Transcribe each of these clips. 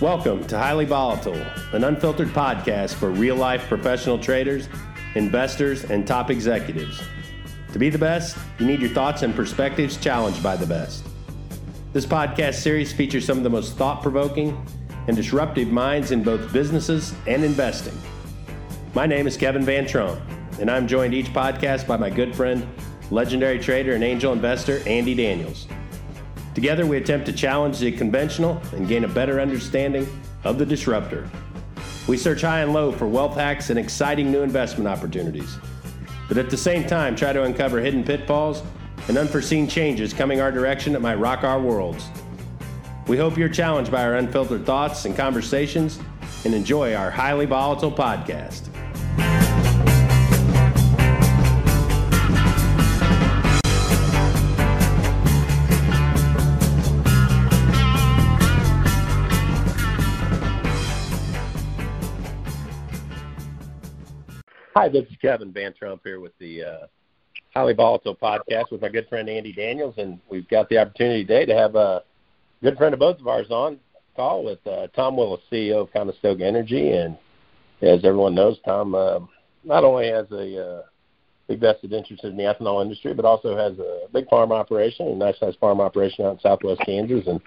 Welcome to Highly Volatile, an unfiltered podcast for real life professional traders, investors, and top executives. To be the best, you need your thoughts and perspectives challenged by the best. This podcast series features some of the most thought provoking and disruptive minds in both businesses and investing. My name is Kevin Van Trump, and I'm joined each podcast by my good friend, legendary trader and angel investor Andy Daniels. Together, we attempt to challenge the conventional and gain a better understanding of the disruptor. We search high and low for wealth hacks and exciting new investment opportunities, but at the same time, try to uncover hidden pitfalls and unforeseen changes coming our direction that might rock our worlds. We hope you're challenged by our unfiltered thoughts and conversations and enjoy our highly volatile podcast. Hi, this is Kevin Van Trump here with the uh, Highly Volatile podcast with my good friend Andy Daniels, and we've got the opportunity today to have a good friend of both of ours on call with uh, Tom Willis, CEO of Conestoga Energy, and as everyone knows, Tom uh, not only has a uh, big vested interest in the ethanol industry, but also has a big farm operation, a nice sized farm operation out in Southwest Kansas, and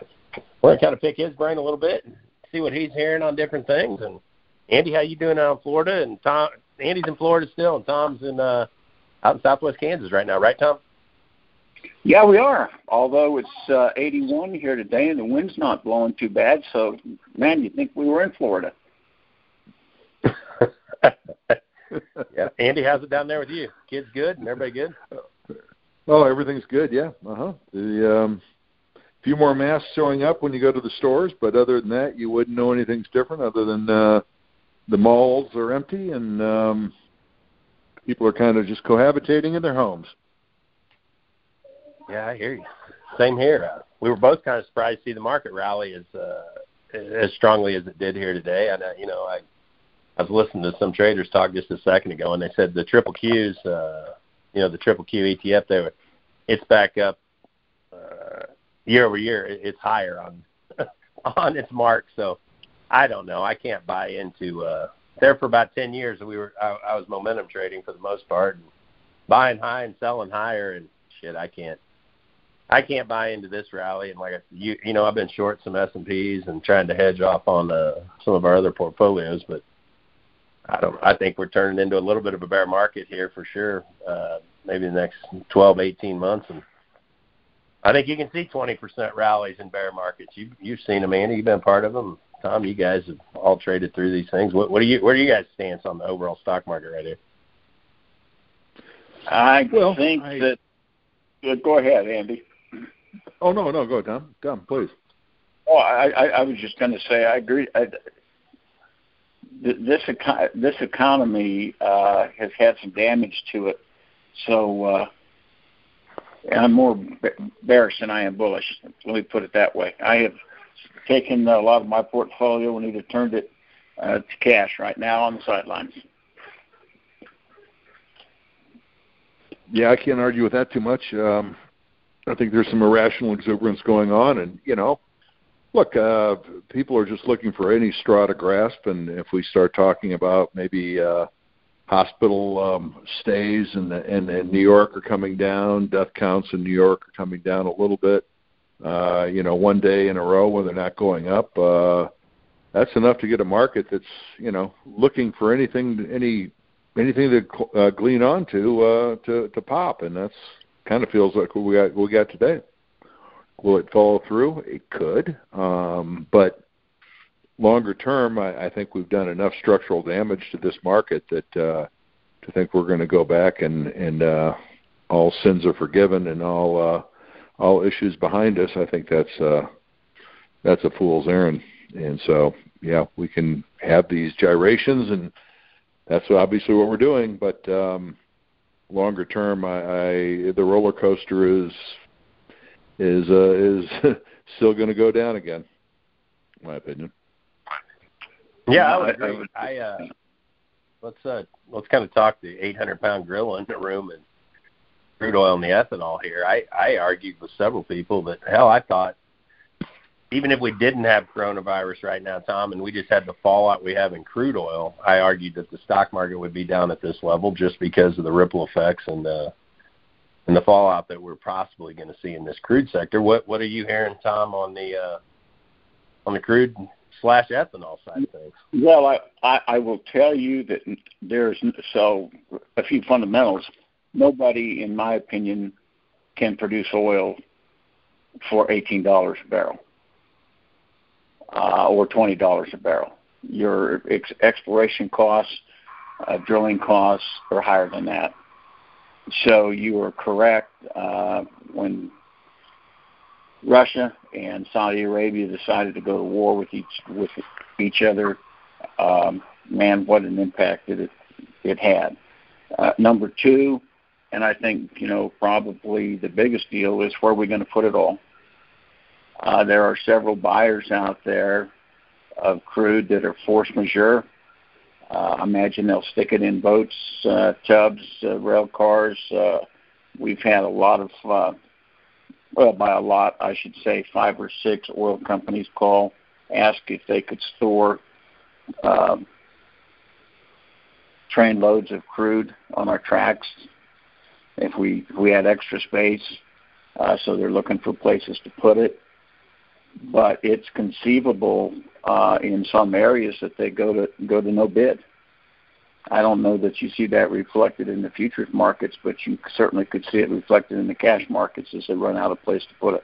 we're gonna kind of pick his brain a little bit, and see what he's hearing on different things, and Andy, how you doing out in Florida? And Tom, Andy's in Florida still, and Tom's in uh, out in Southwest Kansas right now, right, Tom? Yeah, we are. Although it's uh, 81 here today, and the wind's not blowing too bad, so man, you'd think we were in Florida. yeah, Andy, how's it down there with you? Kids good, and everybody good? Oh, everything's good. Yeah. Uh huh. The um, few more masks showing up when you go to the stores, but other than that, you wouldn't know anything's different. Other than uh, the malls are empty and um, people are kind of just cohabitating in their homes. Yeah, I hear you. Same here. We were both kind of surprised to see the market rally as uh, as strongly as it did here today. And uh, you know, I I was listening to some traders talk just a second ago, and they said the triple Qs, uh, you know, the triple Q ETF, they were, it's back up uh, year over year. It's higher on on its mark. So I don't know. I can't buy into uh there for about 10 years we were I, I was momentum trading for the most part and buying high and selling higher and shit I can't I can't buy into this rally and like you you know I've been short some S&Ps and trying to hedge off on uh, some of our other portfolios but I don't I think we're turning into a little bit of a bear market here for sure uh maybe the next 12 18 months and I think you can see 20% rallies in bear markets. You you've seen them, Andy. You've been part of them. Tom, you guys have all traded through these things. What, what are you? Where do you guys stance on the overall stock market right here? I well, think I, that. Uh, go ahead, Andy. Oh no, no, go Tom. Tom, please. Oh, I, I, I was just going to say I agree. I, this this economy uh, has had some damage to it, so uh, I'm more bearish than I am bullish. Let me put it that way. I have taken a lot of my portfolio and either turned it uh, to cash right now on the sidelines. Yeah, I can't argue with that too much. Um, I think there's some irrational exuberance going on, and you know, look, uh, people are just looking for any straw to grasp, and if we start talking about maybe uh, hospital um, stays in, in New York are coming down, death counts in New York are coming down a little bit uh, you know, one day in a row when they're not going up, uh, that's enough to get a market that's, you know, looking for anything, any, anything to uh, glean on to, uh, to, to pop. And that's kind of feels like what we got, what we got today. Will it follow through? It could. Um, but longer term, I, I think we've done enough structural damage to this market that, uh, to think we're going to go back and, and, uh, all sins are forgiven and all, uh, all issues behind us, I think that's uh, that's a fool's errand. And so, yeah, we can have these gyrations, and that's obviously what we're doing. But um, longer term, I, I the roller coaster is is uh, is still going to go down again, in my opinion. Yeah, I would agree. I uh, let's uh, let's kind of talk the 800 pound gorilla in the room and crude oil and the ethanol here. I I argued with several people that hell, I thought even if we didn't have coronavirus right now, Tom, and we just had the fallout we have in crude oil, I argued that the stock market would be down at this level just because of the ripple effects and uh, and the fallout that we're possibly going to see in this crude sector. What what are you hearing, Tom, on the uh, on the crude slash ethanol side of things? Well, I, I I will tell you that there's so a few fundamentals. Nobody, in my opinion, can produce oil for eighteen dollars a barrel uh, or twenty dollars a barrel. Your ex- exploration costs, uh, drilling costs are higher than that. So you are correct uh, when Russia and Saudi Arabia decided to go to war with each with each other. Um, man, what an impact it it had. Uh, number two, and I think you know probably the biggest deal is where are we going to put it all. Uh, there are several buyers out there of crude that are force majeure. Uh, imagine they'll stick it in boats, uh, tubs, uh, rail cars. Uh, we've had a lot of, uh, well, by a lot, I should say, five or six oil companies call, ask if they could store um, train loads of crude on our tracks if we if we had extra space. Uh, so they're looking for places to put it but it's conceivable uh, in some areas that they go to go to no bid. I don't know that you see that reflected in the futures markets, but you certainly could see it reflected in the cash markets as they run out of place to put it.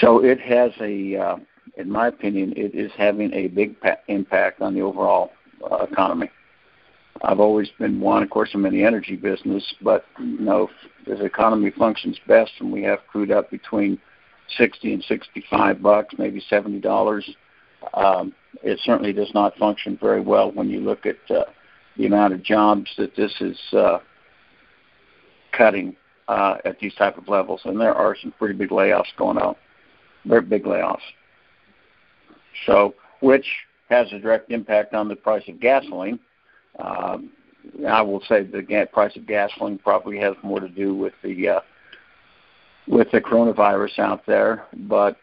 So it has a, uh, in my opinion, it is having a big pa- impact on the overall uh, economy. I've always been one, of course, I'm in the energy business, but you know, if the economy functions best and we have crude up between 60 and 65 bucks, maybe 70 dollars. Um, it certainly does not function very well when you look at uh, the amount of jobs that this is uh, cutting uh, at these type of levels, and there are some pretty big layoffs going on, very big layoffs. So, which has a direct impact on the price of gasoline. Um, I will say the price of gasoline probably has more to do with the uh, with the coronavirus out there, but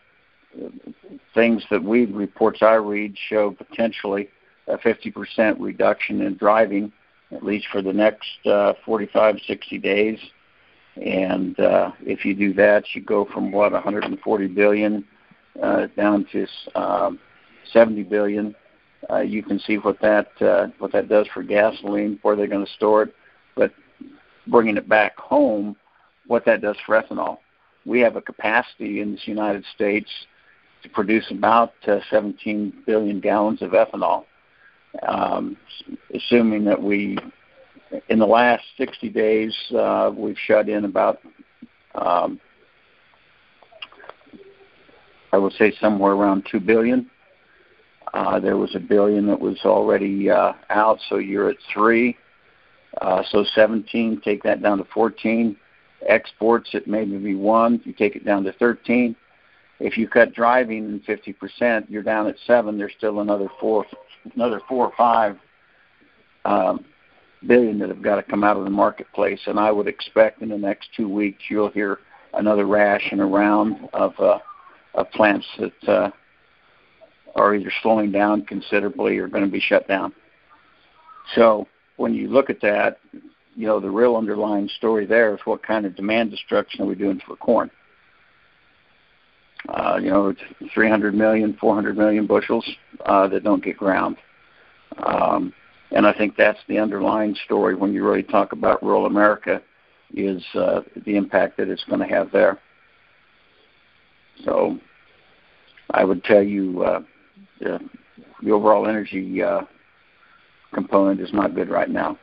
things that we reports I read show potentially a 50% reduction in driving, at least for the next uh, 45, 60 days. And uh, if you do that, you go from what 140 billion uh, down to um, 70 billion. Uh, you can see what that uh, what that does for gasoline, where they're going to store it, but bringing it back home, what that does for ethanol. We have a capacity in the United States to produce about uh, 17 billion gallons of ethanol, um, assuming that we, in the last 60 days, uh, we've shut in about, um, I would say somewhere around 2 billion. Uh, there was a billion that was already uh, out, so you're at three. Uh, so 17, take that down to 14 exports it may be one. You take it down to 13. If you cut driving in 50%, you're down at seven. There's still another four, another four or five um, billion that have got to come out of the marketplace. And I would expect in the next two weeks you'll hear another rash and a round of uh, of plants that uh, are either slowing down considerably or going to be shut down. So when you look at that, you know, the real underlying story there is what kind of demand destruction are we doing for corn? Uh, you know, 300 million, 400 million bushels uh, that don't get ground. Um, and I think that's the underlying story when you really talk about rural America is uh, the impact that it's going to have there. So I would tell you uh, the, the overall energy uh, component is not good right now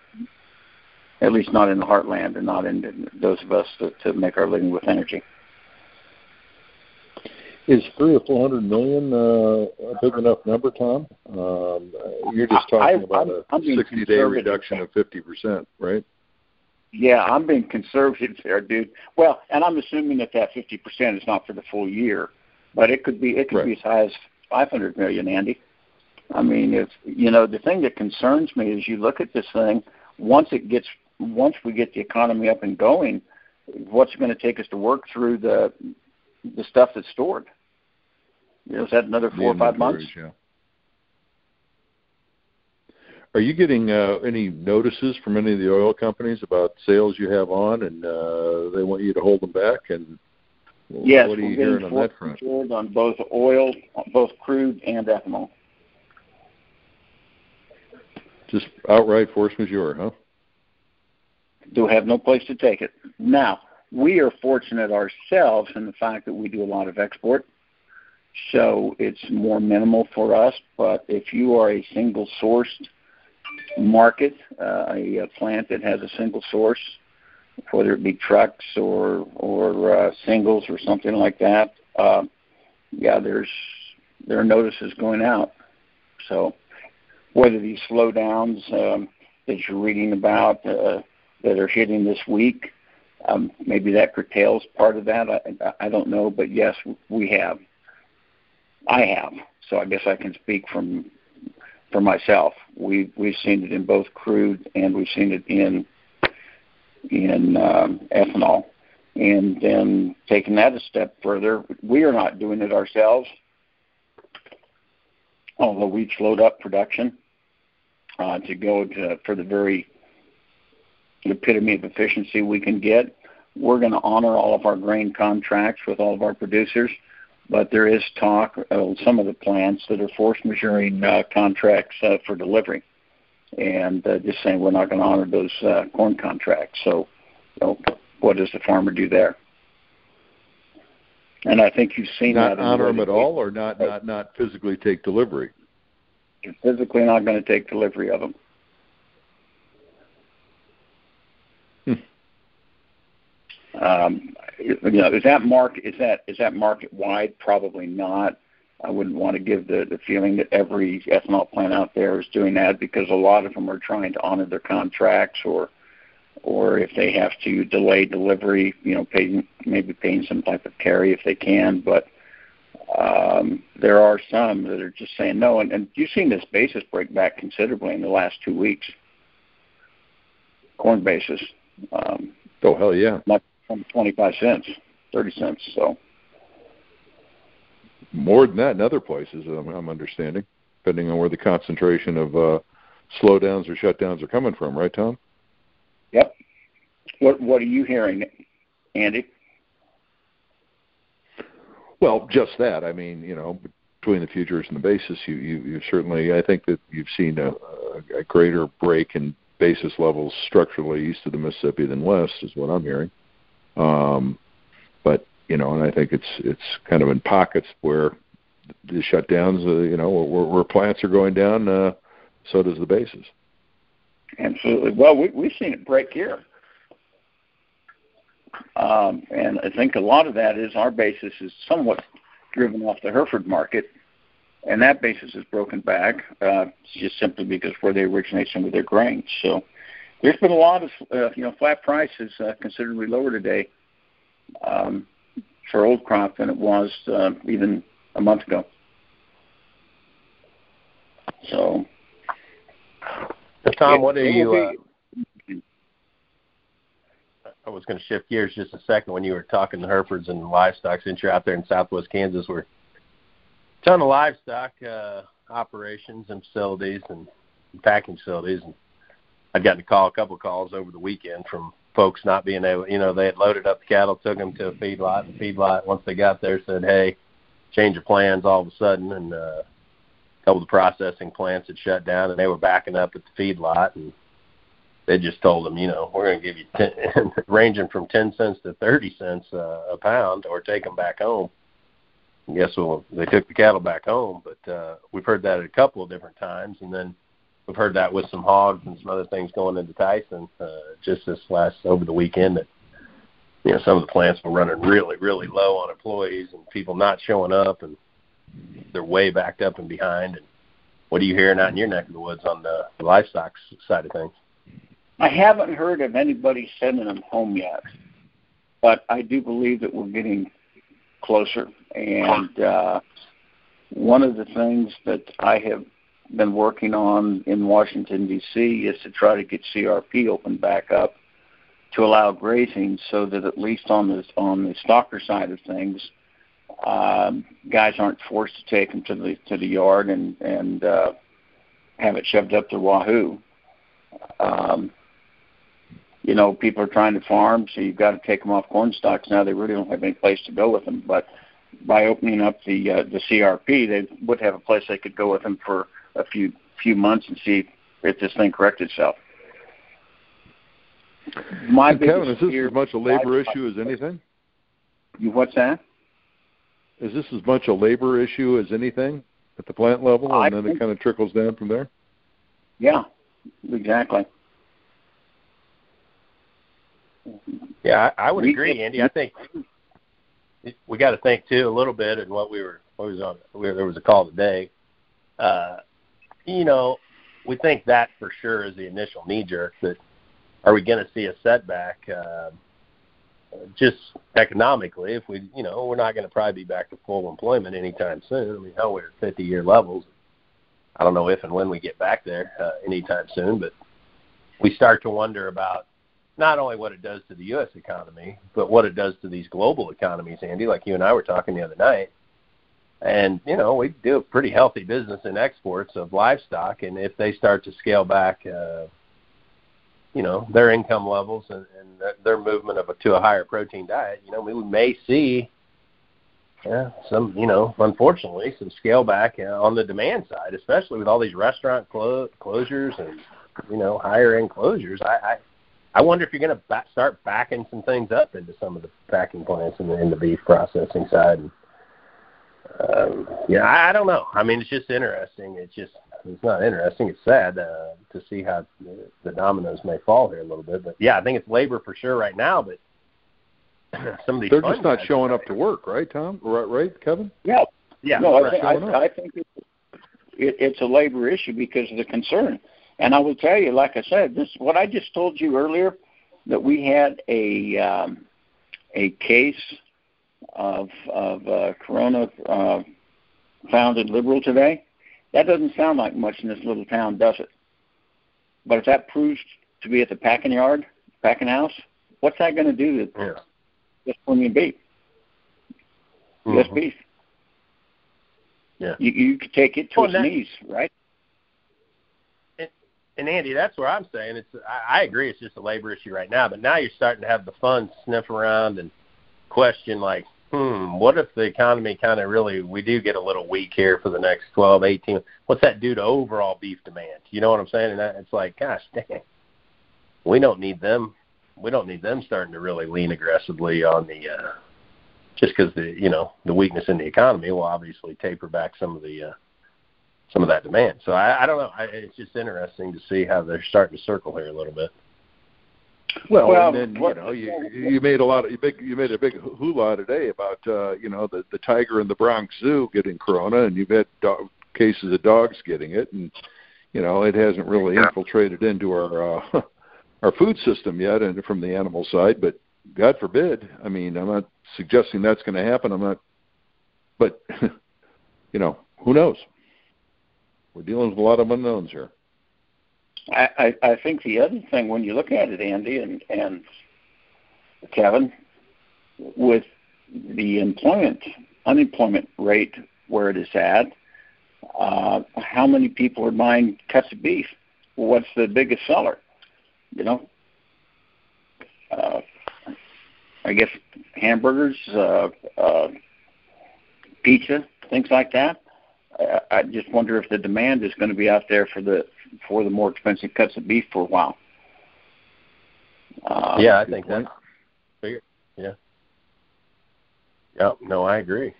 at least not in the heartland and not in those of us to, to make our living with energy. Is three or four hundred million uh, a big enough number, Tom? Um, you're just talking I, about I'm, a sixty-day reduction of fifty percent, right? Yeah, I'm being conservative there, dude. Well, and I'm assuming that that fifty percent is not for the full year, but it could be it could right. be as high as five hundred million, Andy. I mean, if you know, the thing that concerns me is you look at this thing once it gets once we get the economy up and going, what's it going to take us to work through the the stuff that's stored. You know, is that another four or five months? Yeah. Are you getting uh, any notices from any of the oil companies about sales you have on, and uh, they want you to hold them back? And yes, what are you we're hearing on that front? On both oil, both crude and ethanol. Just outright force majeure, huh? Do have no place to take it. Now, we are fortunate ourselves in the fact that we do a lot of export, so it's more minimal for us. But if you are a single sourced market, uh, a, a plant that has a single source, whether it be trucks or or uh, singles or something like that, uh, yeah, there's there are notices going out. So whether these slowdowns um, that you're reading about uh, that are hitting this week, um, maybe that curtails part of that. I, I don't know, but yes, we have. I have. So I guess I can speak from for myself. We we've seen it in both crude and we've seen it in in um, ethanol. And then taking that a step further, we are not doing it ourselves, although we've slowed up production uh, to go to, for the very epitome of efficiency we can get. We're going to honor all of our grain contracts with all of our producers but there is talk of some of the plants that are force majeuring uh, contracts uh, for delivery, and uh, just saying we're not going to honor those uh, corn contracts. So, you know, what does the farmer do there? And I think you've seen not that. honor them at all, or not not not physically take delivery. You're physically not going to take delivery of them. Um, you know, is that market is that is that market wide? Probably not. I wouldn't want to give the the feeling that every ethanol plant out there is doing that because a lot of them are trying to honor their contracts or or if they have to delay delivery, you know, pay, maybe paying some type of carry if they can. But um, there are some that are just saying no. And, and you've seen this basis break back considerably in the last two weeks. Corn basis. Um, oh hell yeah! From 25 cents, 30 cents. So more than that in other places, I'm, I'm understanding, depending on where the concentration of uh, slowdowns or shutdowns are coming from. Right, Tom? Yep. What What are you hearing, Andy? Well, just that. I mean, you know, between the futures and the basis, you you, you certainly. I think that you've seen a, a greater break in basis levels structurally east of the Mississippi than west, is what I'm hearing. Um, but you know, and I think it's it's kind of in pockets where the shutdowns, uh, you know, where, where plants are going down, uh, so does the basis. Absolutely. Well, we, we've seen it break here. Um, and I think a lot of that is our basis is somewhat driven off the Hereford market, and that basis is broken back uh, just simply because where they originate some of their grains. So there's been a lot of uh, you know flat prices uh, considerably lower today um, for old crop than it was uh, even a month ago. So, Tom, what are you? Uh, I was going to shift gears just a second when you were talking to Herefords and livestock. Since you're out there in Southwest Kansas, we're a ton of livestock uh, operations and facilities and packing facilities, and I'd gotten a call, a couple of calls over the weekend from folks not being able, you know, they had loaded up the cattle, took them to a feedlot, the feedlot, once they got there, said, hey, change your plans all of a sudden, and uh, a couple of the processing plants had shut down, and they were backing up at the feedlot, and they just told them, you know, we're going to give you 10, ranging from 10 cents to 30 cents uh, a pound, or take them back home. And guess what? They took the cattle back home, but uh, we've heard that a couple of different times, and then we've heard that with some hogs and some other things going into Tyson uh, just this last over the weekend that you know some of the plants were running really really low on employees and people not showing up and they're way backed up and behind. And what are you hearing out in your neck of the woods on the livestock side of things? I haven't heard of anybody sending them home yet but i do believe that we're getting closer. And uh one of the things that i have been working on in Washington D.C. is to try to get CRP opened back up to allow grazing, so that at least on the on the stocker side of things, Um, guys aren't forced to take them to the to the yard and and uh, have it shoved up their wahoo. Um, you know, people are trying to farm, so you've got to take them off corn stalks now. They really don't have any place to go with them. But by opening up the uh, the CRP, they would have a place they could go with them for a few few months and see if this thing corrects itself. My Kevin, is this as much a labor issue as anything? You what's that? Is this as much a labor issue as anything at the plant level, and I then think, it kind of trickles down from there? Yeah, exactly. Yeah, I, I would agree, Andy. I think we got to think too a little bit, and what we were what was on. There was a call today. Uh, you know, we think that for sure is the initial knee jerk. That are we going to see a setback? Uh, just economically, if we, you know, we're not going to probably be back to full employment anytime soon. I mean, hell, we're at 50 year levels. I don't know if and when we get back there uh, anytime soon, but we start to wonder about not only what it does to the U.S. economy, but what it does to these global economies, Andy, like you and I were talking the other night. And, you know, we do a pretty healthy business in exports of livestock, and if they start to scale back, uh, you know, their income levels and, and their movement of a, to a higher protein diet, you know, we may see yeah, some, you know, unfortunately, some scale back uh, on the demand side, especially with all these restaurant clo- closures and, you know, higher end closures. I, I I wonder if you're going to ba- start backing some things up into some of the packing plants and the, in the beef processing side. And, um, yeah, I, I don't know. I mean, it's just interesting. It's just it's not interesting. It's sad uh, to see how the, the dominoes may fall here a little bit. But yeah, I think it's labor for sure right now. But some of these they're just not showing up to work, right, Tom? Right, right, Kevin? Yeah, yeah. No, I, think, I, I think it, it, it's a labor issue because of the concern. And I will tell you, like I said, this what I just told you earlier that we had a um, a case of of uh, corona uh, founded Liberal today. That doesn't sound like much in this little town, does it? But if that proves to be at the packing yard, packing house, what's that going to do to yeah. this premium beef? Mm-hmm. Beef. Yeah. You you could take it to well, its that, knees, right? and Andy, that's where I'm saying it's. I, I agree, it's just a labor issue right now. But now you're starting to have the funds sniff around and question, like, hmm, what if the economy kind of really we do get a little weak here for the next 12, 18? What's that do to overall beef demand? You know what I'm saying? And that, it's like, gosh, dang, we don't need them. We don't need them starting to really lean aggressively on the. uh just because the you know the weakness in the economy will obviously taper back some of the uh, some of that demand. So I, I don't know. I, it's just interesting to see how they're starting to circle here a little bit. Well, Well, and then you know you you made a lot of you big you made a big hula today about uh, you know the the tiger in the Bronx Zoo getting corona, and you've had dog, cases of dogs getting it, and you know it hasn't really infiltrated into our uh, our food system yet, and from the animal side. But God forbid. I mean, I'm not suggesting that's going to happen. I'm not, but you know, who knows? We're dealing with a lot of unknowns here. I, I, think the other thing when you look at it, Andy and, and Kevin, with the employment unemployment rate where it is at, uh, how many people are buying cuts of beef? What's the biggest seller? You know, uh, I guess hamburgers, uh, uh, pizza, things like that. I, I just wonder if the demand is going to be out there for the for the more expensive cuts of beef for a while. Uh, yeah, I think that's fair. Yeah. Yep. No, I agree.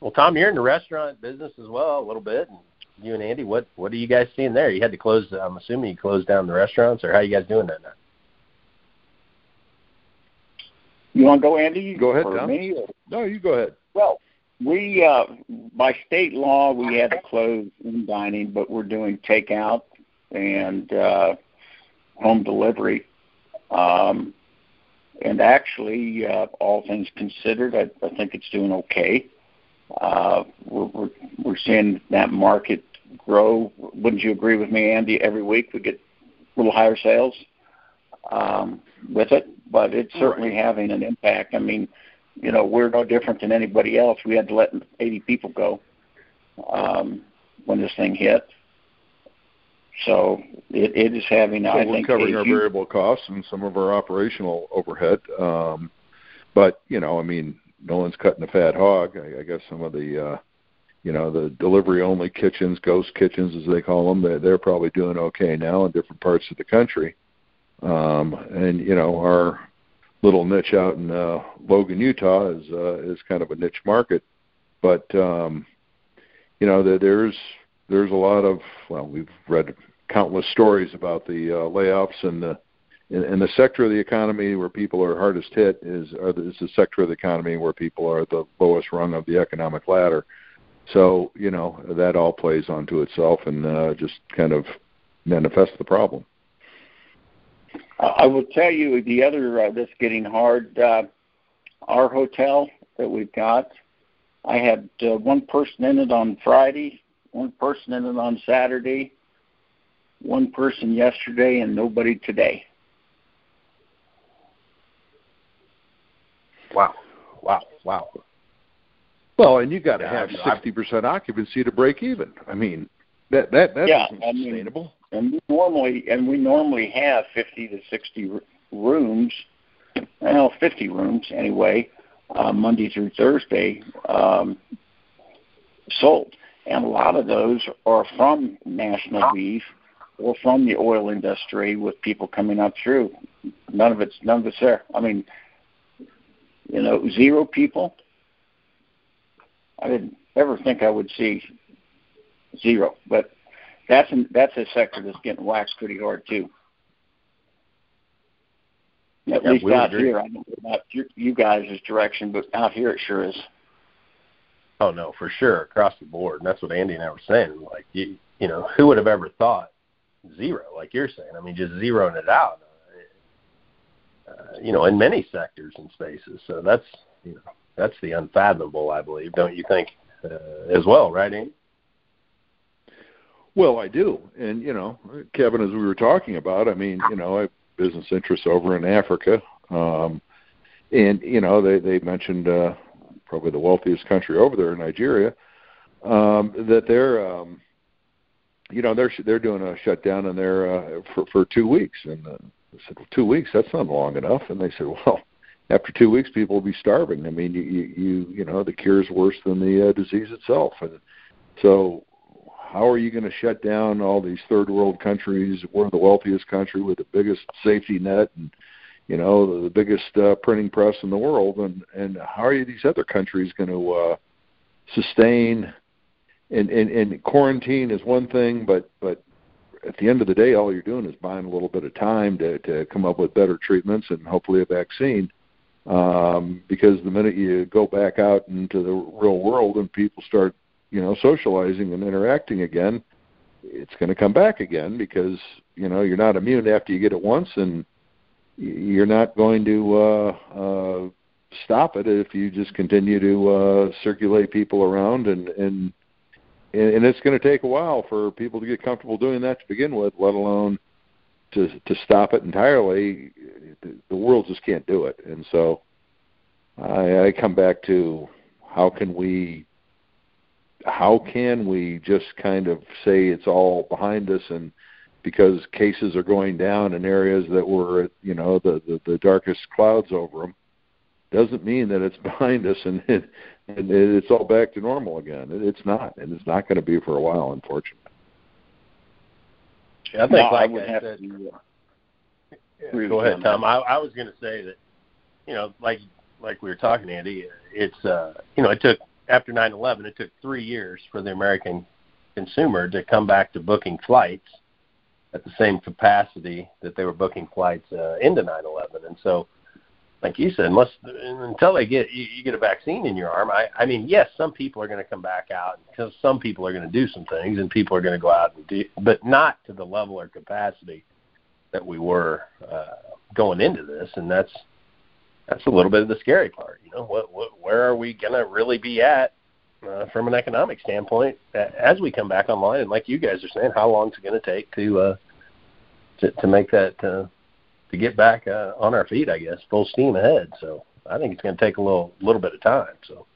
Well, Tom, you're in the restaurant business as well a little bit. And you and Andy, what what are you guys seeing there? You had to close. I'm assuming you closed down the restaurants, or how are you guys doing that now? You want to go, Andy? Go ahead, or Tom. Me or? No, you go ahead. Well, we uh, by state law we had to close in dining, but we're doing takeout and uh, home delivery. Um, and actually, uh, all things considered, I, I think it's doing okay. Uh, we're, we're we're seeing that market grow. Wouldn't you agree with me, Andy? Every week we get a little higher sales um, with it, but it's certainly having an impact. I mean, you know, we're no different than anybody else. We had to let 80 people go um, when this thing hit. So it, it is having, so I we're think, covering our huge- variable costs and some of our operational overhead. Um, but you know, I mean, no one's cutting a fat hog. I, I guess some of the, uh, you know, the delivery only kitchens, ghost kitchens as they call them, they're, they're probably doing okay now in different parts of the country. Um, and you know, our little niche out in uh, Logan, Utah, is uh, is kind of a niche market. But um, you know, there, there's there's a lot of well, we've read countless stories about the uh, layoffs and the in, in the sector of the economy where people are hardest hit is are the, is the sector of the economy where people are the lowest rung of the economic ladder. So you know that all plays onto itself and uh, just kind of manifests the problem. I will tell you the other uh, that's getting hard. Uh, our hotel that we've got, I had uh, one person in it on Friday, one person in it on Saturday, one person yesterday, and nobody today. Wow, wow, wow. Well, and you got to Yeah, have I- sixty percent occupancy to break even. I mean, that that that Yeah, isn't I mean- sustainable. And we normally and we normally have 50 to 60 r- rooms, well, 50 rooms anyway, uh, Monday through Thursday um, sold, and a lot of those are from National Beef or from the oil industry with people coming up through. None of it's none of it's there. I mean, you know, zero people. I didn't ever think I would see zero, but that's an, that's a sector that's getting waxed pretty hard too. At Yeah, least we would out agree. here, I don't know about you, you guys' direction, but out here it sure is. Oh no, for sure, across the board. And that's what Andy and I were saying. Like you, you know, who would have ever thought zero? Like you're saying. I mean, just zeroing it out. Uh, you know, in many sectors and spaces. So that's you know, that's the unfathomable. I believe, don't you think, uh, as well, right, Andy? Well, I do, and you know, Kevin, as we were talking about, I mean, you know, I have business interests over in Africa, um, and you know, they they mentioned uh, probably the wealthiest country over there, Nigeria, um, that they're, um, you know, they're they're doing a shutdown in there uh, for for two weeks, and uh, I said, well, two weeks, that's not long enough, and they said, well. After two weeks, people will be starving. I mean, you you you, know the cure is worse than the uh, disease itself, and so how are you going to shut down all these third world countries? We're the wealthiest country with the biggest safety net and you know the, the biggest uh, printing press in the world, and and how are these other countries going to uh, sustain? And, and and quarantine is one thing, but but at the end of the day, all you're doing is buying a little bit of time to to come up with better treatments and hopefully a vaccine. Um, because the minute you go back out into the real world and people start you know socializing and interacting again it's going to come back again because you know you're not immune after you get it once and you're not going to uh uh stop it if you just continue to uh circulate people around and and and it's going to take a while for people to get comfortable doing that to begin with let alone to to stop it entirely. The, world just can't do it. And so i i come back to how can we how can we just kind of say it's all behind us and because cases are going down in areas that were you know the the, the darkest clouds over them doesn't mean that it's behind us and it, and it's all back to normal again it's not and it's not going to be for a while unfortunately I think, No, like I would I have said, to. Uh, Yeah, go ahead, Tom. that. I, I was going to say that, you know, like like we were talking, Andy. It's uh, you know, it took after 9/11, it took three years for the American consumer to come back to booking flights at the same capacity that they were booking flights uh, into 9/11, and so. Like you said, unless until they get you, you get a vaccine in your arm, I, I mean, yes, some people are going to come back out because some people are going to do some things, and people are going to go out and do, but not to the level or capacity that we were uh, going into this, and that's that's a little bit of the scary part. You know, what, what where are we going to really be at uh, from an economic standpoint as we come back online? And like you guys are saying, how long is it going to take to uh, to to make that uh, to get back uh, on our feet? I guess full steam ahead. So I think it's going to take a little little bit of time. So,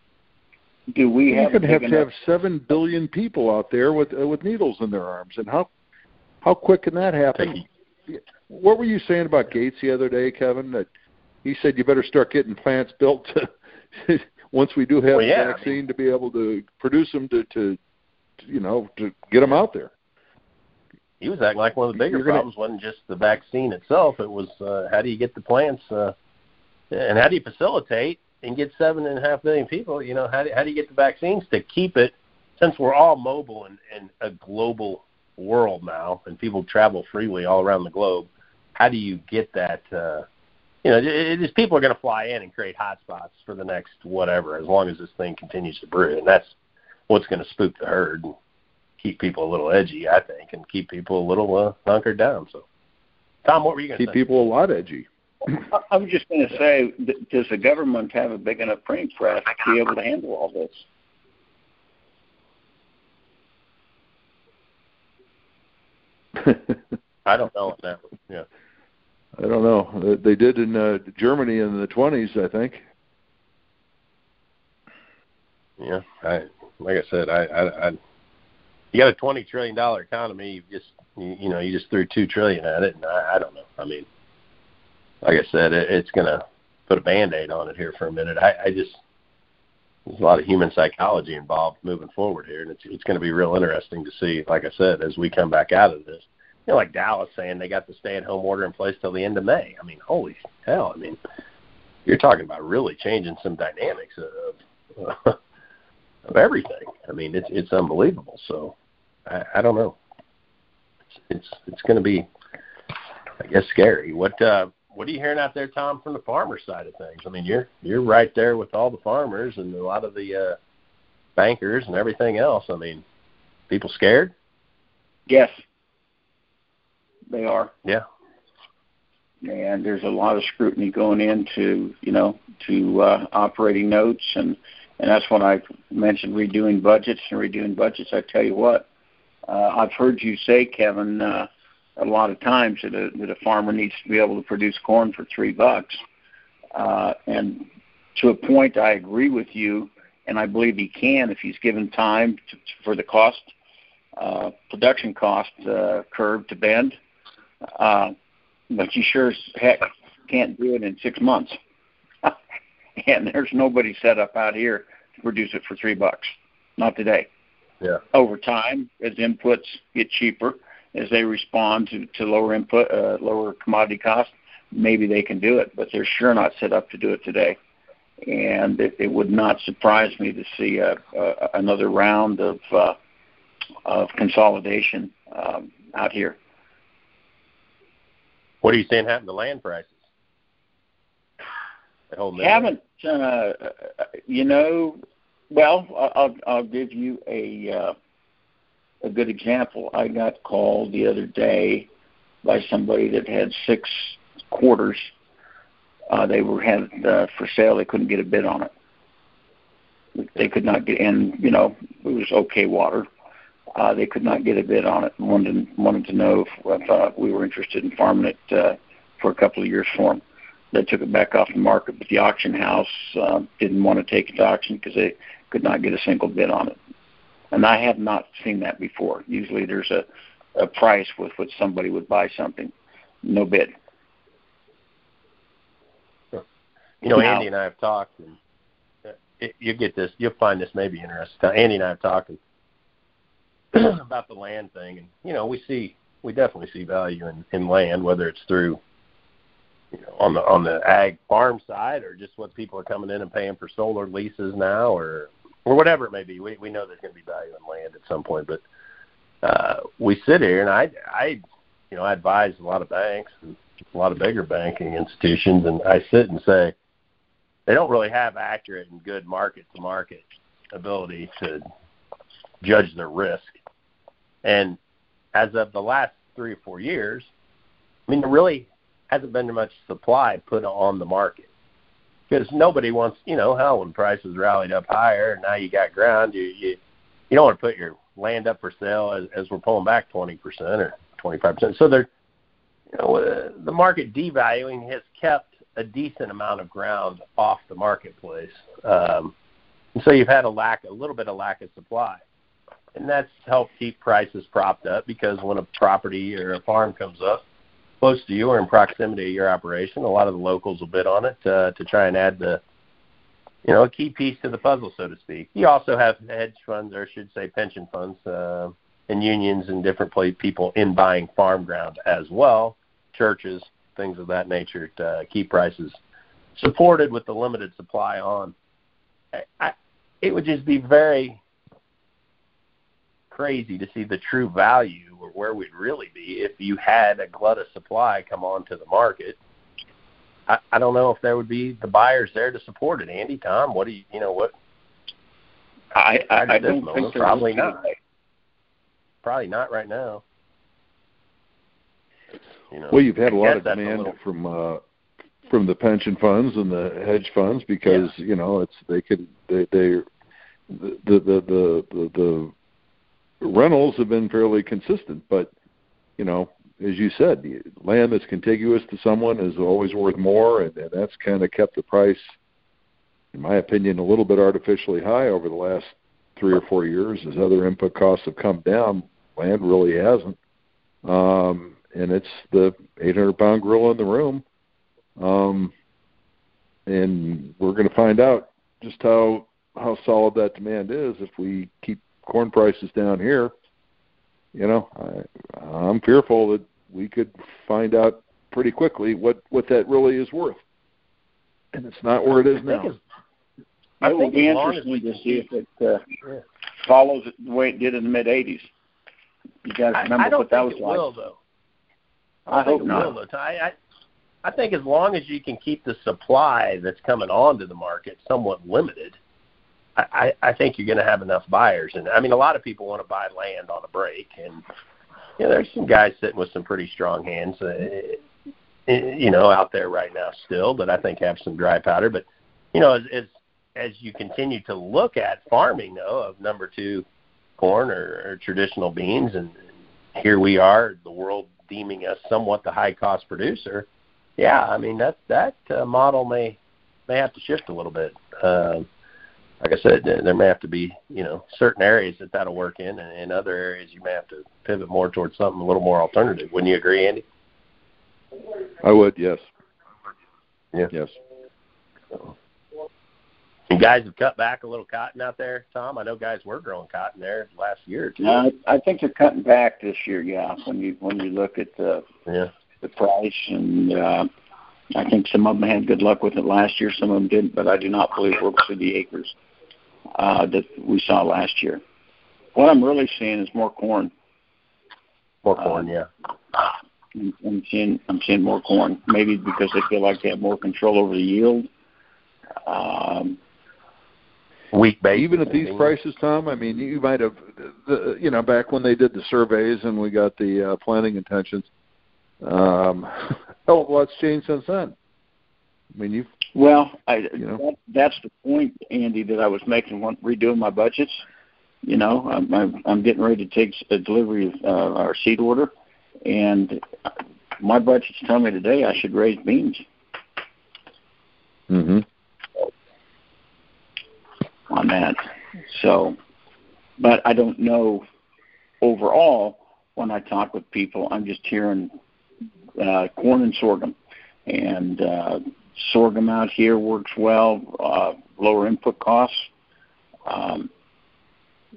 do we You're have going to have to have enough- seven billion people out there with uh, with needles in their arms, and how how quick can that happen? What were you saying about Gates the other day, Kevin? That he said you better start getting plants built to, once we do have Well, yeah, the I vaccine mean- to be able to produce them to, to to you know to get them out there. he was acting like one of the bigger gonna- problems wasn't just the vaccine itself. It was uh, how do you get the plants uh, and how do you facilitate and get seven and a half million people? You know, how do, how do you get the vaccines to keep it? Since we're all mobile in, in a global world now, and people travel freely all around the globe, how do you get that? Uh, you know, it, it is people are going to fly in and create hotspots for the next whatever, as long as this thing continues to brew, and that's what's going to spook the herd and keep people a little edgy, I think, and keep people a little uh, hunkered down. So, Tom, what were you going to say? Keep say? people a lot edgy. I- I was just going to say, does the government have a big enough printing press to be able to handle all this? I don't know on that one. Yeah. I don't know. They did in uh, Germany in the 20s, I think. Yeah, I like I said, I, I, I you got a twenty trillion dollar economy. You just you, you know you just threw two trillion at it, and I, I don't know. I mean, like I said, it, it's gonna put a band aid on it here for a minute. I, I just there's a lot of human psychology involved moving forward here, and it's it's going to be real interesting to see. Like I said, as we come back out of this, you know, like Dallas saying they got the stay at home order in place till the end of May. I mean, holy hell! I mean, you're talking about really changing some dynamics of of everything. I mean, it's it's unbelievable. So I, I don't know. It's it's, it's going to be, I guess, scary. What uh, what are you hearing out there, Tom, from the farmer side of things? I mean, you're you're right there with all the farmers and a lot of the uh, bankers and everything else. I mean, people scared? Yes, they are. Yeah. and there's a lot of scrutiny going into you know to uh, operating notes and and that's when I mentioned redoing budgets and redoing budgets. I tell you what, uh, I've heard you say, Kevin, uh, a lot of times that a, that a farmer needs to be able to produce corn for three bucks, uh, and to a point, I agree with you, and I believe he can if he's given time to, for the cost, uh, production cost uh, curve to bend. Uh, but you sure as heck can't do it in six months. and there's nobody set up out here to produce it for three bucks. Not today. Yeah. Over time, as inputs get cheaper, as they respond to, to lower input, uh, lower commodity costs, maybe they can do it, but they're sure not set up to do it today. And it, it would not surprise me to see a, a, another round of uh, of consolidation um, out here. What are you saying happened to land prices? Haven't uh, you know well i'll i'll give you a uh, a good example. I got called the other day by somebody that had six quarters. Uh they were had uh, for sale. They couldn't get a bid on it. They could not get in you know it was okay water uh they could not get a bid on it and wanted wanted to know if, if uh, we were interested in farming it uh for a couple of years for them they took it back off the market, but the auction house uh, didn't want to take it to auction because they could not get a single bid on it. And I have not seen that before. Usually there's a, a price with which somebody would buy something, no bid. You know, Andy and I have talked, and uh, it, you get this. You'll find this maybe interesting. Andy and I have talked and about the land thing, and you know, we see we definitely see value in, in land, whether it's through you know on the on the ag farm side or just what people are coming in and paying for solar leases now, or or whatever it may be. We we know there's going to be value in land at some point, but uh, we sit here and I I you know I advise a lot of banks and a lot of bigger banking institutions, and I sit and say they don't really have accurate and good market to market ability to judge their risk. And as of the last three or four years, I mean, there really hasn't been much supply put on the market because nobody wants, you know, hell when prices rallied up higher and now you got ground, you you you don't want to put your land up for sale as, as we're pulling back twenty percent or twenty five percent. So they're, you know, the market devaluing has kept a decent amount of ground off the marketplace. Um, and so you've had a lack, a little bit of lack of supply. And that's helped keep prices propped up because when a property or a farm comes up close to you or in proximity to your operation, a lot of the locals will bid on it uh, to try and add the, you know, a key piece to the puzzle, so to speak. You also have hedge funds, or I should say pension funds, uh, and unions and different people in buying farm ground as well, churches, things of that nature to keep prices supported with the limited supply on. I, I, it would just be very crazy to see the true value or where we'd really be if you had a glut of supply come onto the market. I, I don't know if there would be the buyers there to support it. Andy, Tom, what do you you know what? I I, I don't think probably not. Probably not right now. You know, well, you've had a lot of demand little... from uh, from the pension funds and the hedge funds because yeah. you know it's they could they they the the the the, the rentals have been fairly consistent, but you know, as you said, land that's contiguous to someone is always worth more, and, and that's kind of kept the price, in my opinion, a little bit artificially high over the last three or four years. As other input costs have come down, land really hasn't, um, and it's the 800 pound gorilla in the room. Um, and we're going to find out just how how solid that demand is if we keep corn prices down here, you know, I, I'm fearful that we could find out pretty quickly what what that really is worth, and it's not where it is now. I it will be interesting to see if it uh, yeah. follows it the way it did in the mid '80s. You guys remember I, I don't what that was it like? Will, though. I, I hope not. Will, though. I, I I think as long as you can keep the supply that's coming onto the market somewhat limited, I, I think you're going to have enough buyers. And I mean, a lot of people want to buy land on a break, and you know, there's some guys sitting with some pretty strong hands, uh, you know, out there right now still that I think have some dry powder. But you know, as as, as you continue to look at farming, though, of number two corn or, or traditional beans, and here we are, the world deeming us somewhat the high cost producer. Yeah, I mean that that uh, model may may have to shift a little bit. Uh, like I said, there may have to be you know certain areas that that'll work in, and in other areas you may have to pivot more towards something a little more alternative. Wouldn't you agree, Andy? I would. Yes. Yeah. Yes. You guys have cut back a little cotton out there, Tom. I know guys were growing cotton there last year or two. Uh, I think they're cutting back this year. Yeah, when you when you look at the yeah the price and. uh I think some of them had good luck with it last year, some of them didn't, but I do not believe we'll see the acres uh, that we saw last year. What I'm really seeing is more corn. More corn, uh, yeah. I'm seeing I'm seeing more corn. Maybe because they feel like they have more control over the yield. Um, Weak base. Even at these prices, Tom. I mean, you might have, the, you know, back when they did the surveys and we got the uh, planting intentions. Um, hell of a lot's changed since then. I mean, you've well, I you know that, that's the point, Andy, that I was making when redoing my budgets. You know, I'm I'm, I'm getting ready to take a delivery of uh, our seed order, and my budget's telling me today I should raise beans. Mm-hmm. On that, so, but I don't know. Overall, when I talk with people, I'm just hearing uh, corn and sorghum, and uh, sorghum out here works well, uh, lower input costs. Um,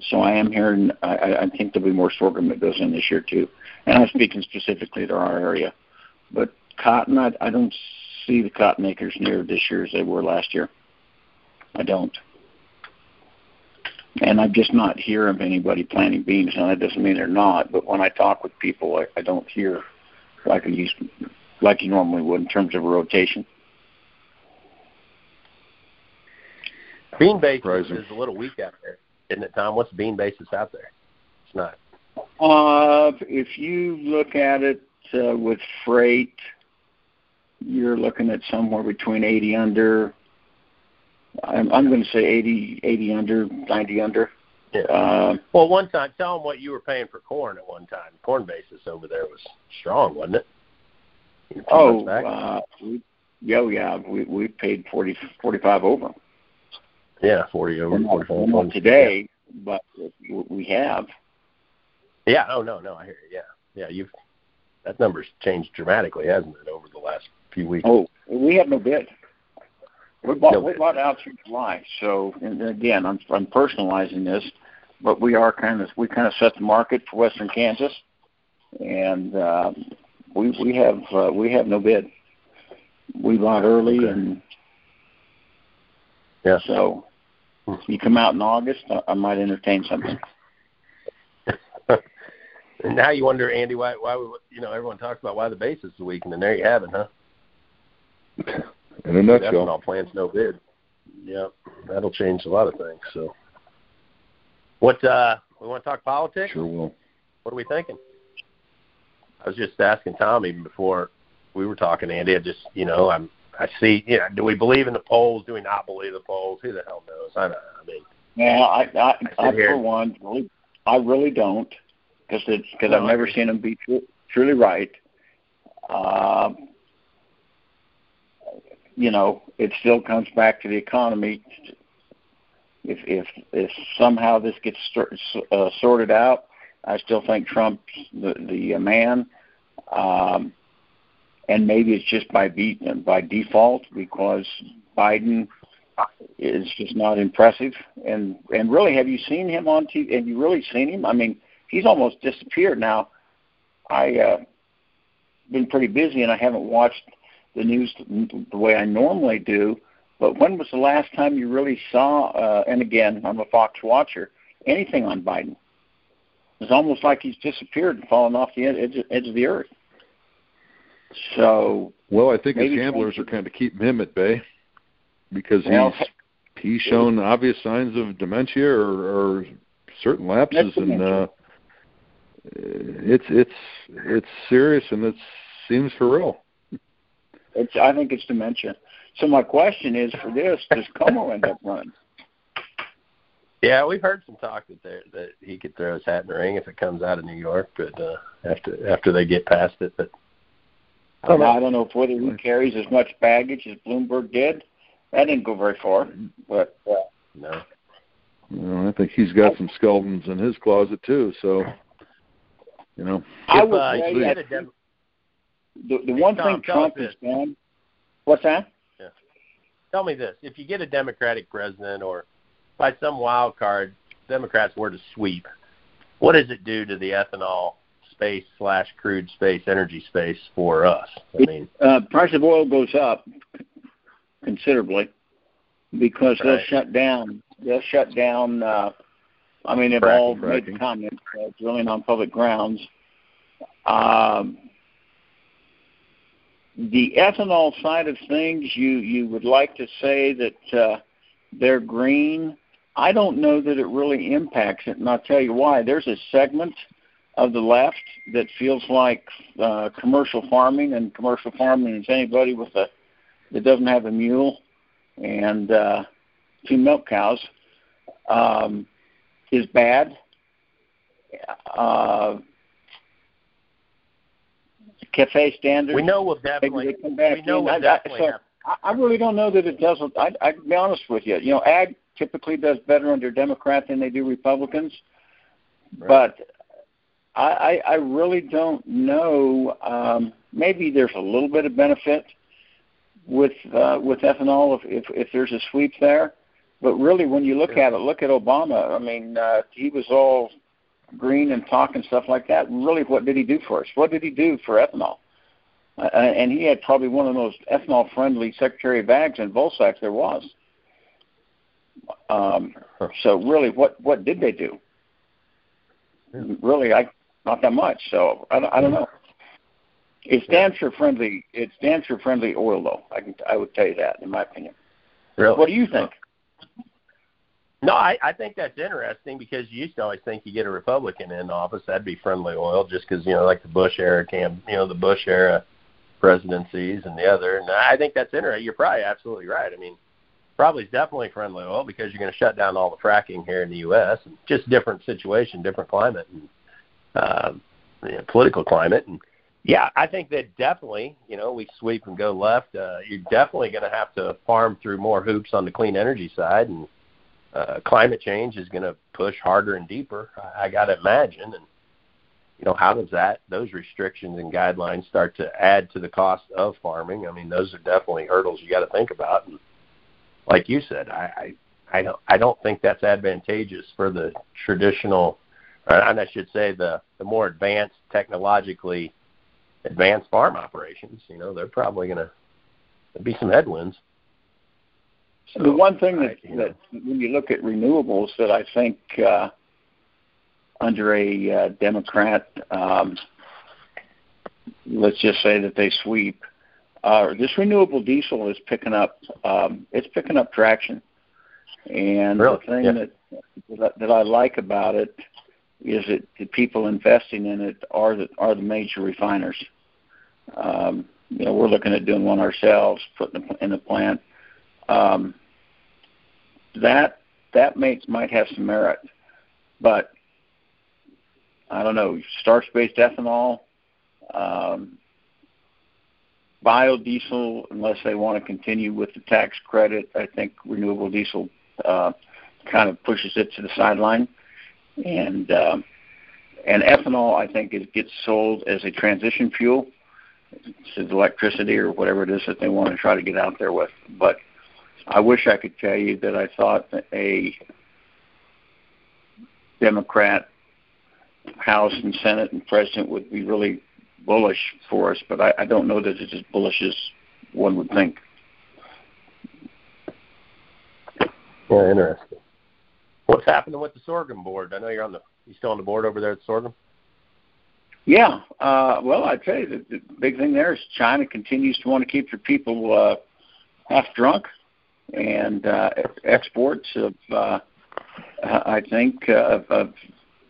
so I am hearing. I, I think there'll be more sorghum that goes in this year too, and I'm speaking specifically to our area. But cotton, I, I don't see the cotton acres near this year as they were last year. I don't. And I'm just not hearing of anybody planting beans. Now that doesn't mean they're not, but when I talk with people, I, I don't hear like I used, like you normally would in terms of a rotation. Bean basis is a little weak out there, isn't it, Tom? What's bean basis out there? It's not. Uh, if you look at it uh, with freight, you're looking at somewhere between 80 under. I'm, I'm going to say 80, 80 under, 90 under. Yeah. Uh, well, one time, tell them what you were paying for corn at one time. Corn basis over there was strong, wasn't it? Oh, uh, we Yeah, yeah, we we paid forty forty five over. Yeah, forty over. Not, not today, yeah. but we have. Yeah. Oh no, no, I hear you. Yeah, yeah. You've that number's changed dramatically, hasn't it, over the last few weeks? Oh, we have no bid. We bought no we bid. bought out through July. So and again, I'm I'm personalizing this, but we are kind of we kind of set the market for Western Kansas, and um, we we have uh, we have no bid. We bought early okay. and yeah. So you come out in August, I, I might entertain something. and now you wonder, Andy, why why we, you know everyone talks about why the basis is weak, and then there you have it, huh? In a nutshell, all plans no bid. Yeah, that'll change a lot of things. So, what uh we want to talk politics? Sure will. What are we thinking? I was just asking Tom even before we were talking, Andy. I just, you know, I'm, I see, you know, do we believe in the polls? Do we not believe the polls? Who the hell knows? I don't. I mean, yeah, I, I, I, I for one, really, I really don't, because it's because no, I've never seen them be tr- truly right. Um, you know, it still comes back to the economy. If if if somehow this gets uh, sorted out, I still think Trump's the the man. Um, and maybe it's just by be, by default because Biden is just not impressive. And and really, have you seen him on TV? Have you really seen him? I mean, he's almost disappeared now. I uh, been pretty busy and I haven't watched the news the way I normally do. But when was the last time you really saw? Uh, and again, I'm a Fox watcher. Anything on Biden? It's almost like he's disappeared and fallen off the edge, edge of the earth. So well, I think his gamblers are kind of keeping him at bay because well, he's he's shown obvious signs of dementia or, or certain lapses, and uh, it's it's it's serious and it seems for real. It's I think it's dementia. So my question is for this: Does Cuomo end up running? Yeah, we've heard some talk that there that he could throw his hat in the ring if it comes out of New York, but uh, after after they get past it. But I don't know. I don't know if whether he carries as much baggage as Bloomberg did. That didn't go very far, but uh, no. Well, I think he's got some skeletons in his closet too. So, you know, I would uh, say that dem- the the one Tom, thing Trump has done. What's that? Yeah. Tell me this: if you get a Democratic president, or by some wild card, Democrats were to sweep, what does it do to the ethanol space slash crude space energy space for us. I mean, uh, price of oil goes up considerably because right. they'll shut down. They'll shut down. Uh, I mean, they've fracking, all fracking. made comments uh, drilling on public grounds. Um, the ethanol side of things, you you would like to say that uh, they're green. I don't know that it really impacts it, and I'll tell you why. There's a segment of the left that feels like uh, commercial farming, and commercial farming is anybody with a that doesn't have a mule and uh, two milk cows um, is bad. Uh, cafe standards. We know we'll definitely. we know we'll definitely so I, I really don't know that it doesn't. I, I'll be honest with you. You know, ag typically does better under Democrat than they do Republicans. Right. But I, I, I really don't know. Um, maybe there's a little bit of benefit with uh, with ethanol if, if if there's a sweep there, but really when you look yeah. at it, look at Obama. I mean, uh, he was all green and talk and stuff like that. Really, what did he do for us? What did he do for ethanol? Uh, and he had probably one of the most ethanol-friendly Secretary of Ags and Vilsack there was. Um, so really, what what did they do? Really, I not that much. So I don't, I don't know. It stands for friendly. It stands for friendly oil, though. I can, I would tell you that, in my opinion. Really? What do you think? No, I, I think that's interesting because you used to always think you get a Republican in office, that'd be friendly oil, just because you know, like the Bush era cam, you know, the Bush era presidencies and the other. And I think that's interesting. You're probably absolutely right. I mean, probably is definitely friendly oil because you're going to shut down all the fracking here in the U.S. and just different situation, different climate. And uh, you know, political climate. And Yeah, I think that definitely, you know, we sweep and go left. Uh, you're definitely going to have to farm through more hoops on the clean energy side, and uh, climate change is going to push harder and deeper. I, I got to imagine, and you know, how does that those restrictions and guidelines start to add to the cost of farming? I mean, those are definitely hurdles you got to think about. And like you said, I, I I don't I don't think that's advantageous for the traditional, and I should say the the more advanced technologically advanced farm operations. You know, they're probably going to be some headwinds. So the one thing that, I, that when you look at renewables that I think uh, under a uh, Democrat, um, let's just say that they sweep, uh, this renewable diesel is picking up. Um, it's picking up traction, and really? the thing yeah. that that I like about it is that the people investing in it are the are the major refiners. Um, you know, we're looking at doing one ourselves, putting in the plant. Um, that that makes might have some merit, but I don't know starch-based ethanol, um, biodiesel. Unless they want to continue with the tax credit, I think renewable diesel uh, kind of pushes it to the sideline, and uh, and ethanol I think it gets sold as a transition fuel it's electricity or whatever it is that they want to try to get out there with. But I wish I could tell you that I thought that a Democrat House and Senate and President would be really bullish for us, but I, I don't know that it's as bullish as one would think. Yeah, interesting. What's happening with the sorghum board? I know you're on the you still on the board over there at sorghum. Yeah, uh, well, I tell you, the, the big thing there is China continues to want to keep their people uh, half drunk, and uh, exports of, uh, I think, uh, of, of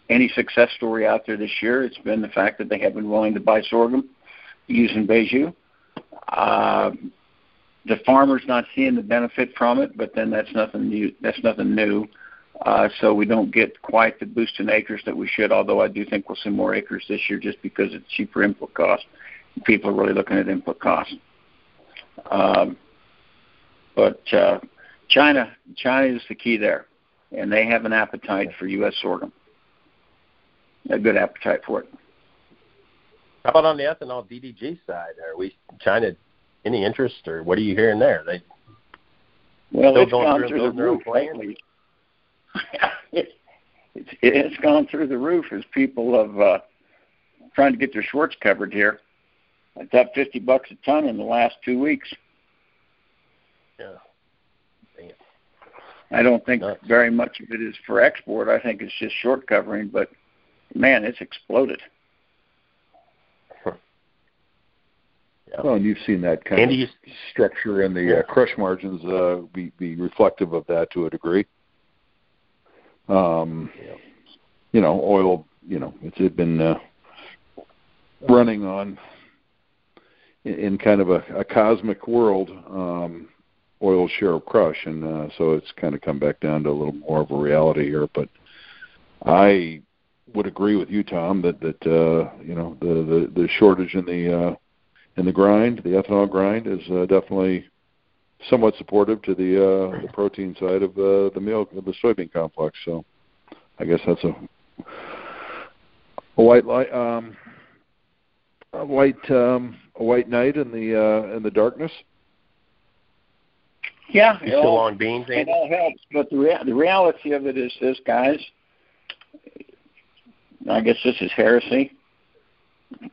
any success story out there this year. It's been the fact that they have been willing to buy sorghum using baijiu. Uh, the farmer's not seeing the benefit from it, but then that's nothing new. That's nothing new. Uh, so we don't get quite the boost in acres that we should, although I do think we'll see more acres this year just because it's cheaper input cost. People are really looking at input costs. Um, but uh, China, China is the key there, and they have an appetite for U.S. sorghum, a good appetite for it. How about on the ethanol DDG side? Are we China any interest, or what are you hearing there? They well, still going through, through the roof lately. It, it's it's gone through the roof as people have uh, trying to get their shorts covered here. It's up fifty bucks a ton in the last two weeks. Yeah. Damn. I don't think Nuts. very much of it is for export. I think it's just short covering, but man, it's exploded. Yeah. Well, and you've seen that kind Andy, of structure in the uh, crush margins uh, be be reflective of that to a degree. Um, Yeah. you know, oil. You know, it's it been uh, running on in, in kind of a, a cosmic world. Um, oil share of crush, and uh, so it's kind of come back down to a little more of a reality here. But I would agree with you, Tom, that that uh, you know the, the the shortage in the uh, in the grind, the ethanol grind, is uh, definitely somewhat supportive to the uh, the protein side of uh, the milk of the soybean complex. So I guess that's a a white light, um, a white um, a white night in the uh, in the darkness. Yeah, You it still all, on beans, it all helps, but the rea- the reality of it is this, guys. I guess this is heresy.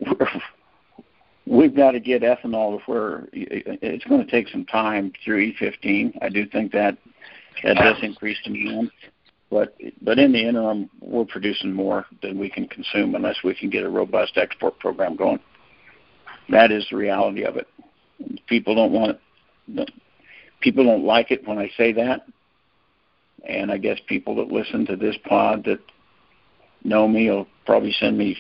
We've got to get ethanol if we're. It's going to take some time through E15. I do think that that does increase demand, but but in the interim, we're producing more than we can consume unless we can get a robust export program going. That is the reality of it. People don't want it. People don't like it when I say that, and I guess people that listen to this pod that know me will probably send me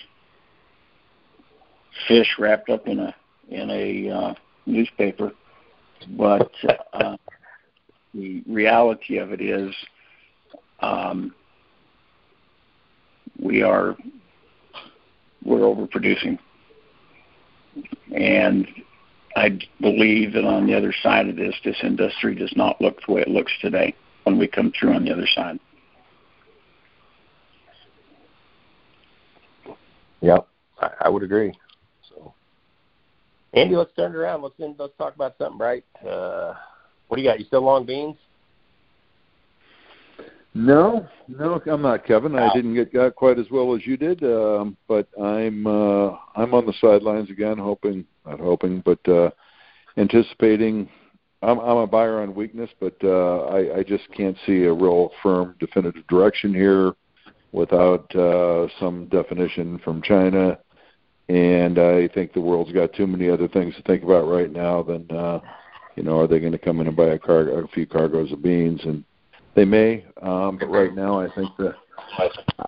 fish wrapped up in a in a uh, newspaper. But uh, the reality of it is, um, we are we're overproducing, and I believe that on the other side of this, this industry does not look the way it looks today when we come through on the other side. Yep, I, I would agree. Andy, let's turn it around. Let's let's talk about something bright. Uh, what do you got? You still long beans? No, no, I'm not, Kevin. I didn't get got quite as well as you did, um, but I'm uh, I'm on the sidelines again, hoping not hoping, but uh, anticipating. I'm I'm a buyer on weakness, but uh, I I just can't see a real firm, definitive direction here without uh, some definition from China. And I think the world's got too many other things to think about right now than, uh, you know, are they going to come in and buy a, car- a few cargoes of beans? And they may, um, but right now I think that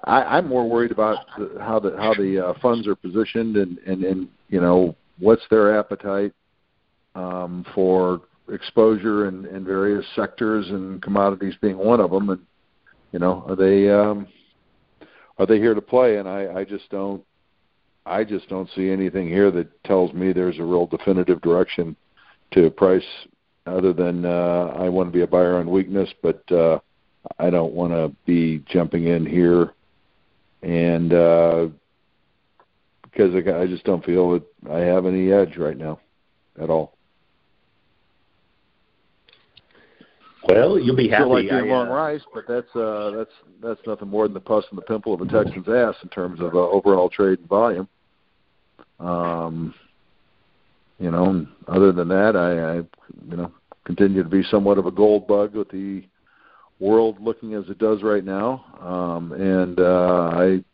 I, I'm more worried about the, how the how the uh, funds are positioned and and and you know what's their appetite um, for exposure in, in various sectors and commodities being one of them, and you know are they um, are they here to play? And I, I just don't, I just don't see anything here that tells me there's a real definitive direction to price other than uh, I want to be a buyer on weakness, but uh, I don't want to be jumping in here and uh, because I, I just don't feel that I have any edge right now at all. Well, you'll be happy. Still like I, long uh, rice, but that's uh, that's that's nothing more than the pus and the pimple of a Texan's ass in terms of uh, overall trade and volume. Um, you know, other than that, I, I you know continue to be somewhat of a gold bug with the world looking as it does right now, um, and uh, I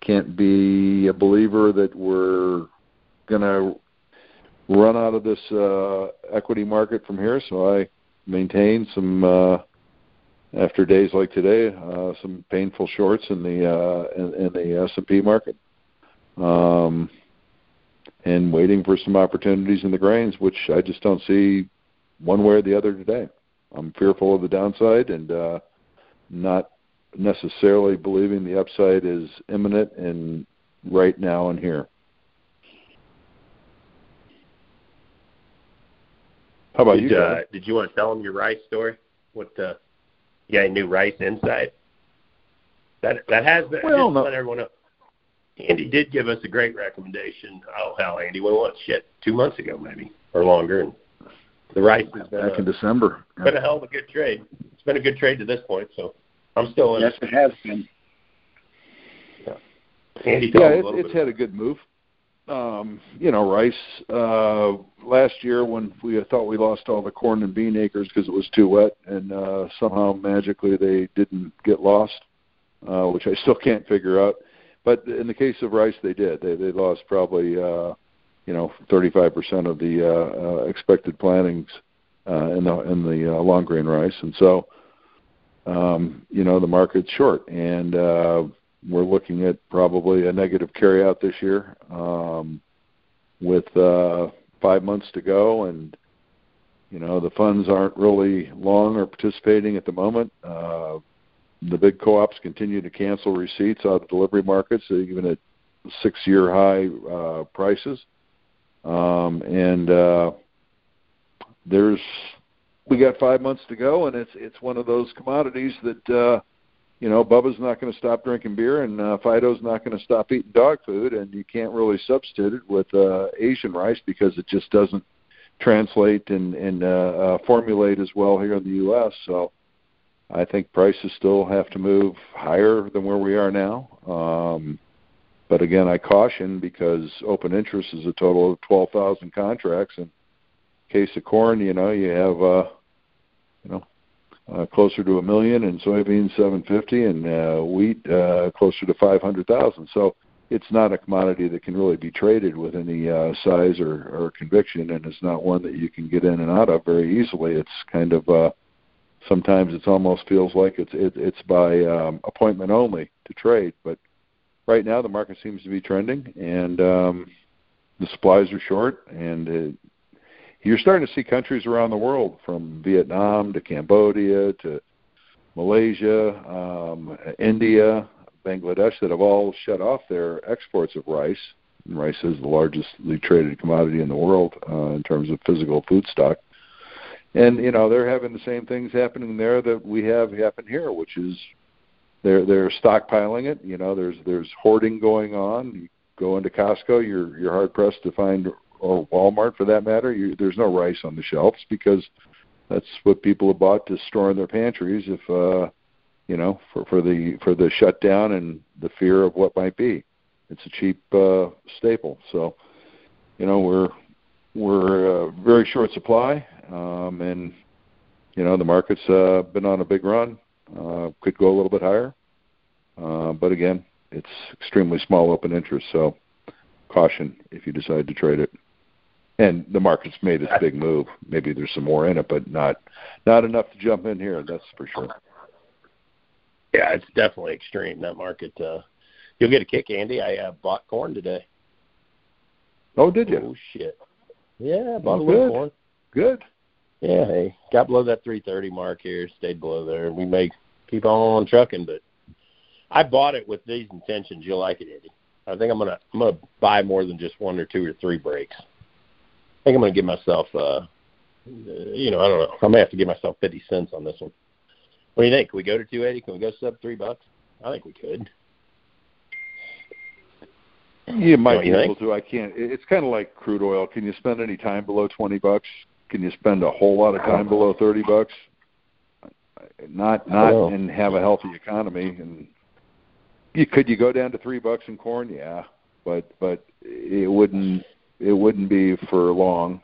can't be a believer that we're going to run out of this uh, equity market from here. So I maintain some uh, after days like today, uh, some painful shorts in the uh, in, in the S and P market, um, and waiting for some opportunities in the grains, which I just don't see one way or the other today. I'm fearful of the downside and uh, not necessarily believing the upside is imminent and right now and here. How about did, you? Uh, did you want to tell them your rice story? What uh, you got any new rice insight? That that has been. Well, no. let everyone know. Andy did give us a great recommendation. Oh hell, Andy, when was shit two months ago maybe or longer, and the rice has been Back a, in December. been a hell of a good trade. It's been a good trade to this point, so I'm still in. Yes, it has been. Andy, Yeah, them a it, it's had a good move. Um, you know, rice. Uh, last year, when we thought we lost all the corn and bean acres because it was too wet, and uh, somehow magically they didn't get lost, uh, which I still can't figure out. But in the case of rice, they did. They they lost probably uh, you know 35% of the uh, uh, expected plantings uh, in the in the uh, long grain rice, and so um, you know the market's short, and uh, we're looking at probably a negative carryout this year, um, with uh, five months to go, and you know the funds aren't really long or participating at the moment. Uh, the big co-ops continue to cancel receipts out of delivery markets, even at six-year high uh, prices, um, and uh, there's we got five months to go, and it's it's one of those commodities that uh, you know Bubba's not going to stop drinking beer, and uh, Fido's not going to stop eating dog food, and you can't really substitute it with uh, Asian rice because it just doesn't translate and, and uh, uh, formulate as well here in the U.S. So I think prices still have to move higher than where we are now. Um, but again, I caution because open interest is a total of 12,000 contracts, and case of corn, you know, you have uh, you know uh, closer to a million, and soybeans 750, and uh, wheat uh, closer to 500,000. So it's not a commodity that can really be traded with any uh, size or, or conviction, and it's not one that you can get in and out of very easily. It's kind of uh, sometimes it almost feels like it's it, it's by um, appointment only to trade, but right now the market seems to be trending, and um, the supplies are short, and it, you're starting to see countries around the world, from Vietnam to Cambodia to Malaysia, um, India, Bangladesh, that have all shut off their exports of rice And Rice is the largest traded commodity in the world uh, in terms of physical food stock. And you know they're having the same things happening there that we have happen here, which is they're they're stockpiling it. You know, there's there's hoarding going on. You go into Costco, you're you're hard pressed to find, or Walmart for that matter. You, there's no rice on the shelves because that's what people have bought to store in their pantries. If uh, you know, for for the for the shutdown and the fear of what might be, it's a cheap uh, staple. So, you know, we're we're uh, very short supply, um, and you know the market's uh, been on a big run. Uh, could go a little bit higher, uh, but again, it's extremely small open interest. So caution if you decide to trade it. And the market's made its big move. Maybe there's some more in it, but not not enough to jump in here. That's for sure. Yeah, it's definitely extreme that market. Uh, you'll get a kick, Andy. I uh, bought corn today. Oh, did you? Oh shit! Yeah, I bought oh, a little good. corn. Good. Yeah, hey, got below that 330 mark here, stayed below there. We may keep on trucking, but I bought it with these intentions. You'll like it, Eddie. I think I'm gonna I'm gonna buy more than just one or two or three breaks. I think I'm gonna give myself, uh, you know, I don't know. I may have to give myself 50 cents on this one. What do you think? Can we go to 280? Can we go sub three bucks? I think we could. You might be you able to. I can't. It's kind of like crude oil. Can you spend any time below twenty bucks? Can you spend a whole lot of time below thirty bucks? Not not and have a healthy economy. And you could you go down to three bucks in corn? Yeah, but but it wouldn't it wouldn't be for long.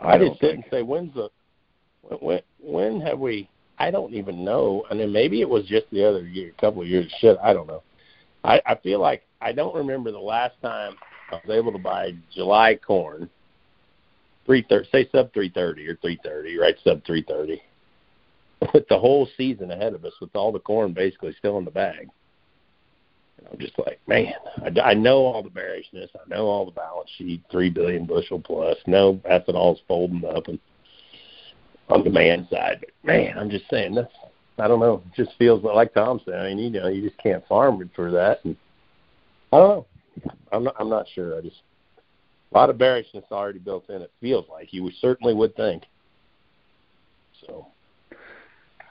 I, I, just think. didn't say when's the when when have we? I don't even know. And then maybe it was just the other year, a couple of years. Shit, I don't know. I I feel like I don't remember the last time I was able to buy July corn. Three thirty, say sub three thirty or three thirty, right? Sub three thirty. With the whole season ahead of us, with all the corn basically still in the bag. And I'm just like, man, I, I know all the bearishness. I know all the balance sheet, three billion bushel plus. No ethanol's folding up and on the demand side. But man, I'm just saying this. I don't know. It just feels like Tom said. I mean, you know, you just can't farm for that. And I don't know. I'm not. I'm not sure. I just a lot of bearishness already built in. It feels like you certainly would think. So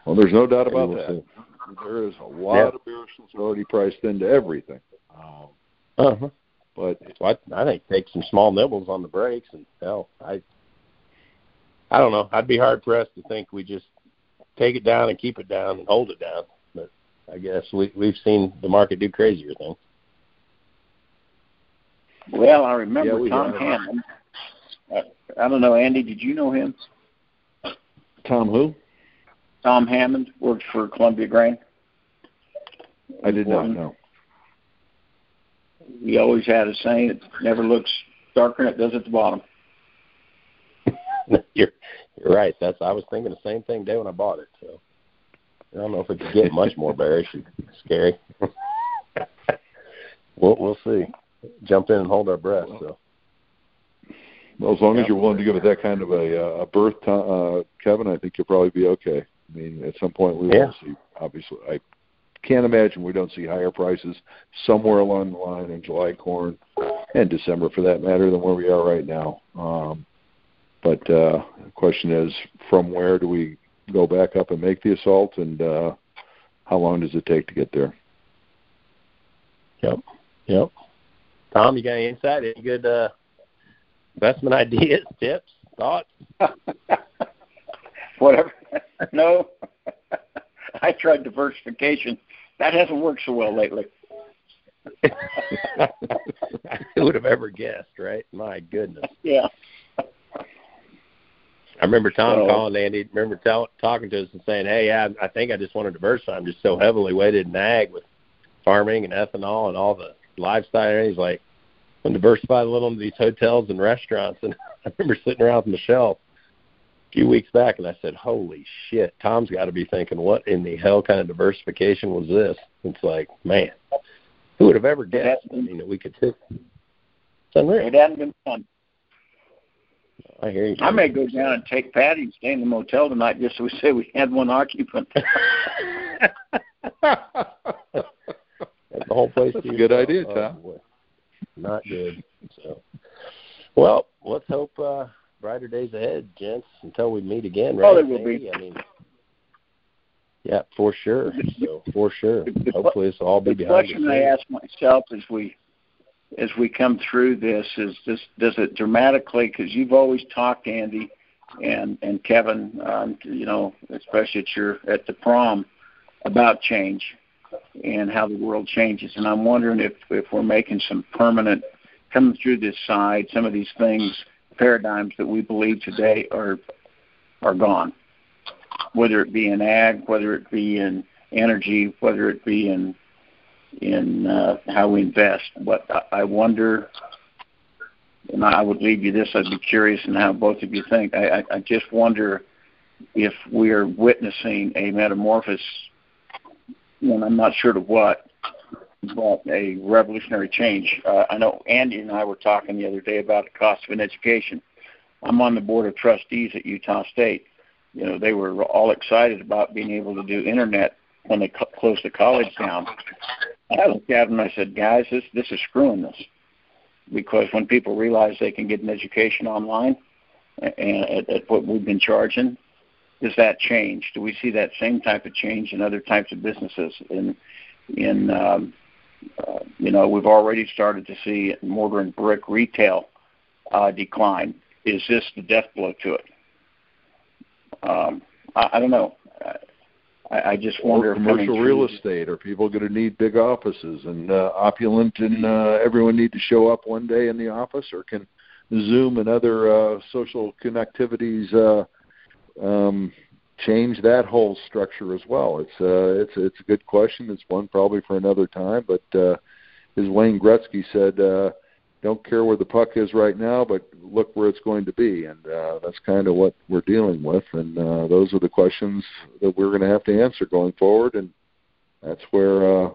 Well, there's no doubt about We'll that. see. There is a lot Yeah. of bearishness already priced into everything. Um, uh-huh. but So I, I think take some small nibbles on the breaks, and hell, I, I don't know. I'd be hard pressed to think we just take it down and keep it down and hold it down. But I guess we we've seen the market do crazier things. Well, I remember Yeah, we Tom. Hammond. Uh, I don't know, Andy. Did you know him? Tom, who? Tom Hammond worked for Columbia Grain. I did not know. He always had a saying: "It never looks darker than it does at the bottom." you're you're right. That's I was thinking the same thing day when I bought it. So I don't know if it could get much more bearish. and Scary. we'll we'll see. Jump in and hold our breath. So Well, as long as you're willing to give it that kind of a, uh, a berth, to, uh, Kevin, I think you'll probably be okay. I mean, at some point we Yeah. will see. Obviously, I can't imagine we don't see higher prices somewhere along the line in July corn and December, for that matter, than where we are right now. Um, but uh, the question is, from where do we go back up and make the assault, and uh, how long does it take to get there? Yep. Yep. Tom, you got any insight? Any good uh, investment ideas, tips, thoughts? Whatever. no, I tried diversification. That hasn't worked so well lately. Who would have ever guessed, right? My goodness. Yeah. I remember Tom So- calling Andy. Remember tell, talking to us and saying, "Hey, I, I think I just want to diversify. I'm just so heavily weighted in ag with farming and ethanol and all the lifestyle." And he's like, "I'm diversify a little into these hotels and restaurants." And I remember sitting around with Michelle a few weeks back, and I said, "Holy shit, Tom's got to be thinking, what in the hell kind of diversification was this?" It's like, man, who would have ever guessed? I mean, that we could sit. It's unreal. It hadn't been fun. I hear you. I may go down and take Patty and stay in the motel tonight just so we say we had one occupant. That's the whole place. That's to a good yourself. idea, Oh, Tom. boy. not good. So, well, let's hope uh, brighter days ahead, gents. Until we meet again, right? Oh, there will be. I mean, yeah, for sure. So for sure. Hopefully, this will all be the behind question I ask myself as we as we come through this is this does it dramatically because you've always talked Andy and and Kevin um, you know especially at your at the prom about change and how the world changes and I'm wondering if if we're making some permanent coming through this side some of these things paradigms that we believe today are are gone whether it be in ag whether it be in energy whether it be in in uh, how we invest. But I wonder, and I would leave you this. I'd be curious in how both of you think. I, I, I just wonder if we are witnessing a metamorphosis, and I'm not sure to what, but a revolutionary change. Uh, I know Andy and I were talking the other day about the cost of an education. I'm on the board of trustees at Utah State. You know, they were all excited about being able to do internet when they cu- closed the college down. I looked at them and I said, guys, this this is screwing this, because when people realize they can get an education online, and at, at what we've been charging, does that change? Do we see that same type of change in other types of businesses? In in um, uh, you know, we've already started to see mortar and brick retail uh, decline. Is this the death blow to it? Um, I, I don't know. I, I just wonder or commercial real estate. Are people going to need big offices and uh, opulent and uh, everyone need to show up one day in the office, or can Zoom and other uh, social connectivities uh, um, change that whole structure as well? It's uh, it's it's a good question. It's one probably for another time. But uh, as Wayne Gretzky said, uh, don't care where the puck is right now, but look where it's going to be, and uh, that's kind of what we're dealing with. And uh, those are the questions that we're going to have to answer going forward, and that's where uh,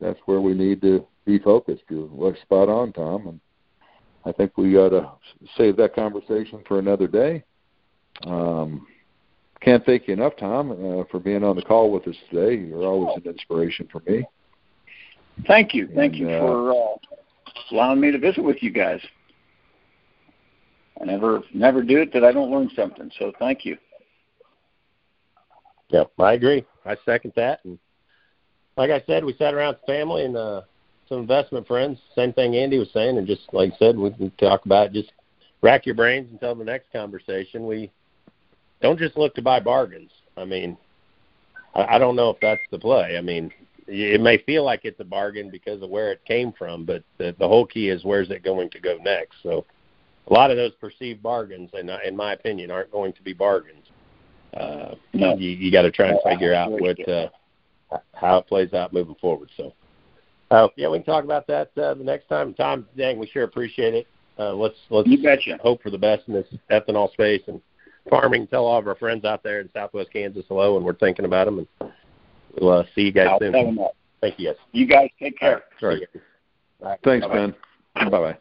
that's where we need to be focused. You're spot on, Tom, and I think we got to save that conversation for another day. Um, can't thank you enough, Tom, uh, for being on the call with us today. You're always an inspiration for me. Thank you. Thank and, you for uh, allowing me to visit with you guys. I never never do it that I don't learn something. So thank you. Yeah, I agree. I second that. And like I said, we sat around the family and uh, some investment friends. Same thing Andy was saying, and just like I said, we can talk about just rack your brains until the next conversation. We don't just look to buy bargains. I mean, I, I don't know if that's the play. I mean, it may feel like it's a bargain because of where it came from, but the, the whole key is where's it going to go next. So a lot of those perceived bargains, in, in my opinion, aren't going to be bargains. Uh, no. You, you got to try and figure out what uh, how it plays out moving forward. So, uh, yeah, we can talk about that uh, the next time. Tom, dang, we sure appreciate it. Uh, let's let's you betcha. hope for the best in this ethanol space and farming. Tell all of our friends out there in Southwest Kansas hello, and we're thinking about them. And We'll uh, see you guys I'll soon. Tell them that. Thank you, guys. You guys take care. All right. Sorry. Thanks, Ben. Bye bye.